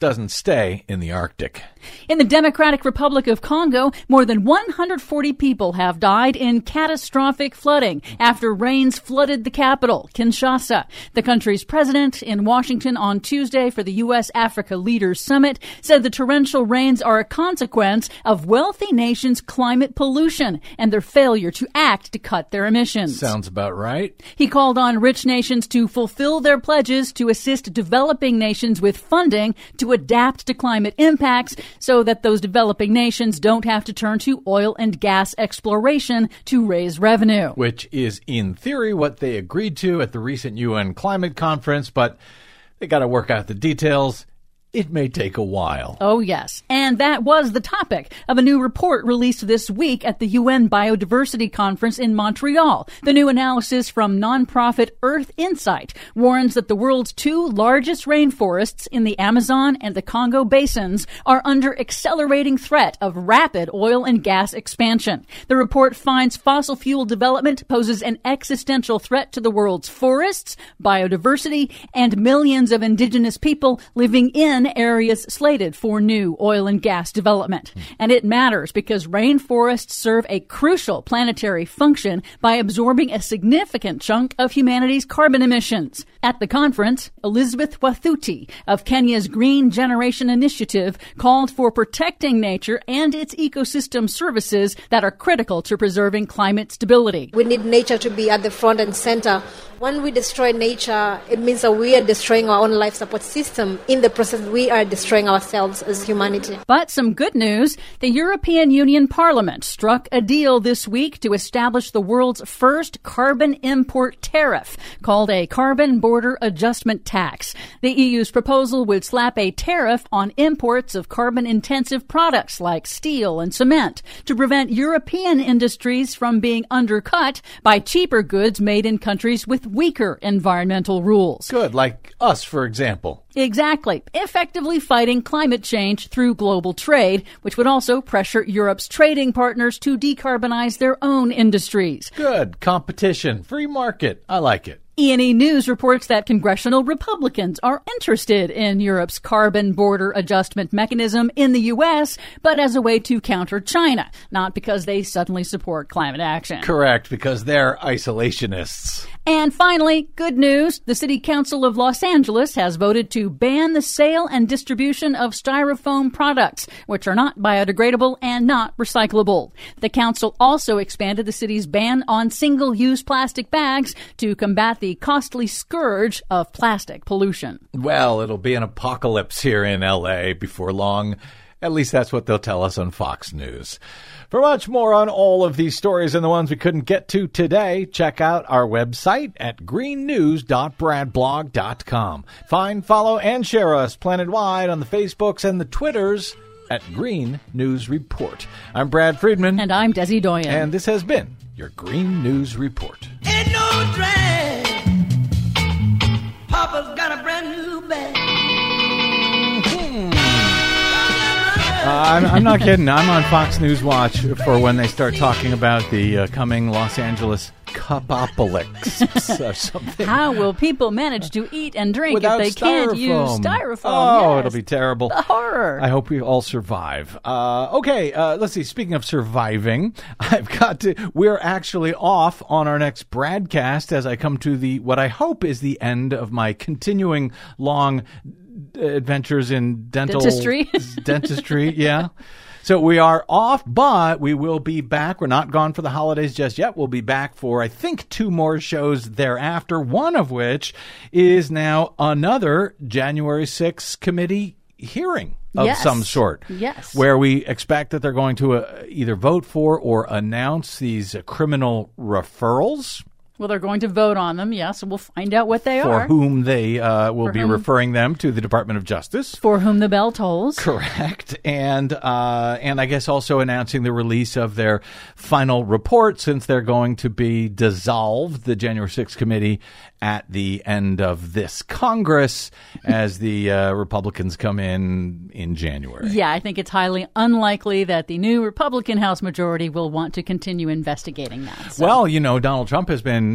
doesn't stay in the Arctic. In the Democratic Republic of Congo, more than 140 people have died in catastrophic flooding after rains flooded the capital, Kinshasa. The country's president in Washington on Tuesday for the U.S. Africa Leaders Summit said the torrential rains are a consequence of wealthy nations' climate pollution and their failure to act to cut their emissions. Sounds about right. He called on rich nations to fulfill their pledges to assist developing nations with funding to adapt to climate impacts so that those developing nations don't have to turn to oil and gas exploration to raise revenue. Which is, in theory, what they agreed to at the recent UN climate conference, but they got to work out the details. It may take a while. Oh, yes. And that was the topic of a new report released this week at the UN Biodiversity Conference in Montreal. The new analysis from nonprofit Earth Insight warns that the world's two largest rainforests in the Amazon and the Congo basins are under accelerating threat of rapid oil and gas expansion. The report finds fossil fuel development poses an existential threat to the world's forests, biodiversity, and millions of indigenous people living in areas slated for new oil and gas development. Hmm. And it matters because rainforests serve a crucial planetary function by absorbing a significant chunk of humanity's carbon emissions. At the conference, Elizabeth Wathuti of Kenya's Green Generation Initiative called for protecting nature and its ecosystem services that are critical to preserving climate stability. We need nature to be at the front and center. When we destroy nature, it means that we are destroying our own life support system. In the process, we are destroying ourselves as humanity. But some good news the European Union Parliament struck a deal this week to establish the world's first carbon import tariff called a carbon border adjustment tax. The EU's proposal would slap a tariff on imports of carbon intensive products like steel and cement to prevent European industries from being undercut by cheaper goods made in countries with weaker environmental rules. Good, like us, for example. Exactly. Effectively fighting climate change through global trade, which would also pressure Europe's trading partners to decarbonize their own industries. Good. Competition. Free market. I like it. E&E News reports that congressional Republicans are interested in Europe's carbon border adjustment mechanism in the U.S., but as a way to counter China, not because they suddenly support climate action. Correct, because they're isolationists. And finally, good news. The City Council of Los Angeles has voted to ban the sale and distribution of styrofoam products, which are not biodegradable and not recyclable. The council also expanded the city's ban on single use plastic bags to combat the costly scourge of plastic pollution. Well, it'll be an apocalypse here in LA before long. At least that's what they'll tell us on Fox News. For much more on all of these stories and the ones we couldn't get to today, check out our website at greennews.bradblog.com. Find, follow, and share us planet-wide on the Facebooks and the Twitters at Green News Report. I'm Brad Friedman. And I'm Desi Doyen. And this has been your Green News Report. I'm, I'm not kidding. I'm on Fox News Watch for when they start talking about the uh, coming Los Angeles cubopolics [LAUGHS] or something. How will people manage to eat and drink Without if they can't use styrofoam. styrofoam? Oh, Yes. it'll be terrible. The horror. I hope we all survive. Uh, okay, uh, let's see. Speaking of surviving, [LAUGHS] I've got to. We're actually off on our next broadcast as I come to the what I hope is the end of my continuing long adventures in dental Dentistry. [LAUGHS] dentistry. Yeah. So we are off, but we will be back. We're not gone for the holidays just yet. We'll be back for, I think, two more shows thereafter, one of which is now another January 6th committee hearing of Yes. some sort. Yes. Where we expect that they're going to uh, either vote for or announce these uh, criminal referrals Well, they're going to vote on them, yes, we'll find out what they for are. For whom they uh, will For be whom- referring them to the Department of Justice. For whom the bell tolls. Correct, and uh, and I guess also announcing the release of their final report since they're going to be dissolved, the January 6th committee, at the end of this Congress [LAUGHS] as the uh, Republicans come in in January. Yeah, I think it's highly unlikely that the new Republican House majority will want to continue investigating that. So- Well, you know, Donald Trump has been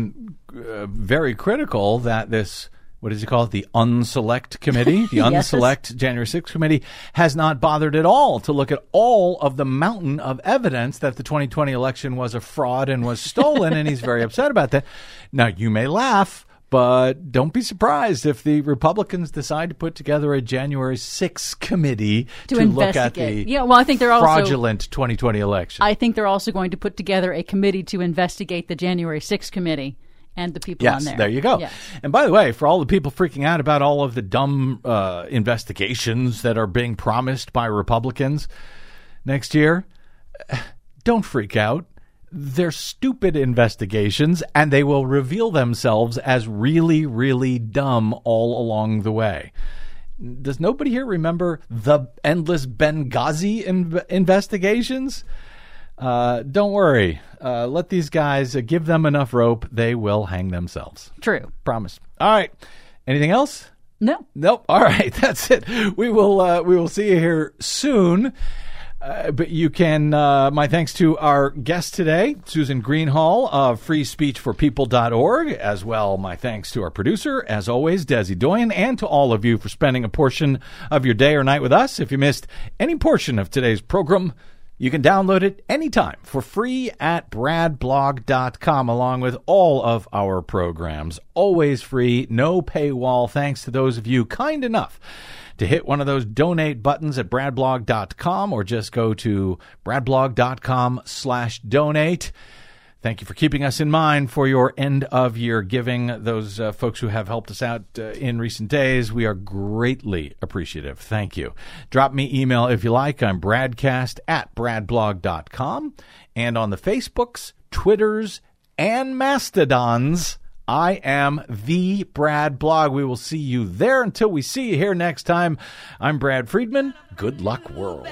uh, very critical that this. What does he call it? The unselect committee, [LAUGHS] the Yes. unselect January 6th committee has not bothered at all to look at all of the mountain of evidence that the 2020 election was a fraud and was stolen, and he's very [LAUGHS] upset about that. Now, you may laugh, but don't be surprised if the Republicans decide to put together a January 6th committee To look at the Yeah, well, I think they're also- fraudulent 2020 election. I think they're also going to put together a committee to investigate the January 6th committee and the people Yes, on there. There you go. Yes. And by the way, for all the people freaking out about all of the dumb uh, investigations that are being promised by Republicans next year, [SIGHS] don't freak out. They're stupid investigations, and they will reveal themselves as really, really dumb all along the way. Does nobody here remember the endless Benghazi in- investigations? Uh, don't worry. Uh, let these guys uh, give them enough rope; they will hang themselves. True. Promise. All right. Anything else? No. Nope. All right. [LAUGHS] That's it. We will. Uh, we will see you here soon. Uh, but you can. Uh, my thanks to our guest today, Susan Greenhalgh of FreeSpeechForPeople.org, as well. My thanks to our producer, as always, Desi Doyen, and to all of you for spending a portion of your day or night with us. If you missed any portion of today's program, you can download it anytime for free at bradblog.com, along with all of our programs. Always free, no paywall, thanks to those of you kind enough to hit one of those donate buttons at bradblog.com or just go to bradblog.com slash donate. Thank you for keeping us in mind for your end of year giving. Those uh, folks who have helped us out uh, in recent days, we are greatly appreciative. Thank you. Drop me email if you like. I'm bradcast at bradblog.com. And on the Facebooks, Twitters, and Mastodons, I am the Brad Blog. We will see you there until we see you here next time. I'm Brad Friedman. Good luck, world.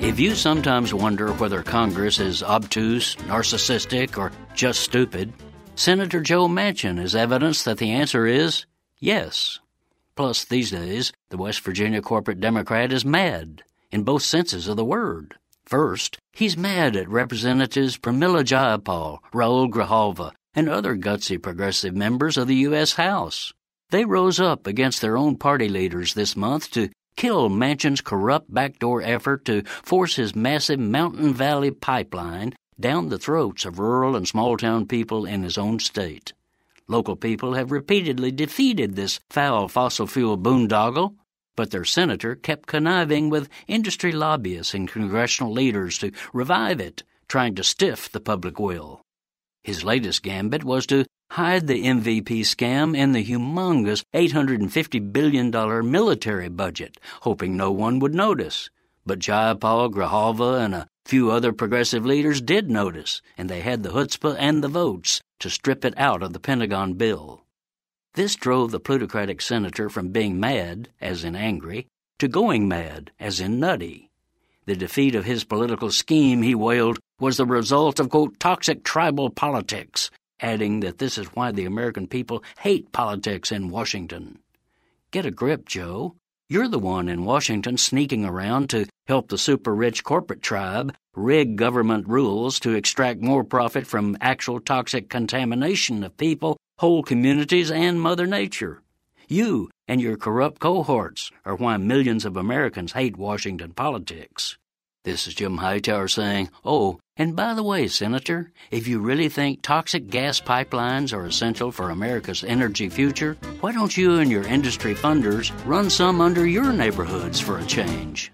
If you sometimes wonder whether Congress is obtuse, narcissistic, or just stupid, Senator Joe Manchin is evidence that the answer is yes. Plus, these days, the West Virginia corporate Democrat is mad, in both senses of the word. First, he's mad at Representatives Pramila Jayapal, Raul Grijalva, and other gutsy progressive members of the U.S. House. They rose up against their own party leaders this month to kill Manchin's corrupt backdoor effort to force his massive Mountain Valley pipeline down the throats of rural and small town people in his own state. Local people have repeatedly defeated this foul fossil fuel boondoggle, but their senator kept conniving with industry lobbyists and congressional leaders to revive it, trying to stiff the public will. His latest gambit was to hide the MVP scam in the humongous $850 billion military budget, hoping no one would notice. But Jayapal, Grijalva, and a few other progressive leaders did notice, and they had the chutzpah and the votes to strip it out of the Pentagon bill. This drove the plutocratic senator from being mad, as in angry, to going mad, as in nutty. The defeat of his political scheme, he wailed, was the result of, quote, toxic tribal politics, adding that this is why the American people hate politics in Washington. Get a grip, Joe. You're the one in Washington sneaking around to help the super rich corporate tribe rig government rules to extract more profit from actual toxic contamination of people, whole communities, and Mother Nature. You and your corrupt cohorts are why millions of Americans hate Washington politics. This is Jim Hightower saying, Oh, and by the way, Senator, if you really think toxic gas pipelines are essential for America's energy future, why don't you and your industry funders run some under your neighborhoods for a change?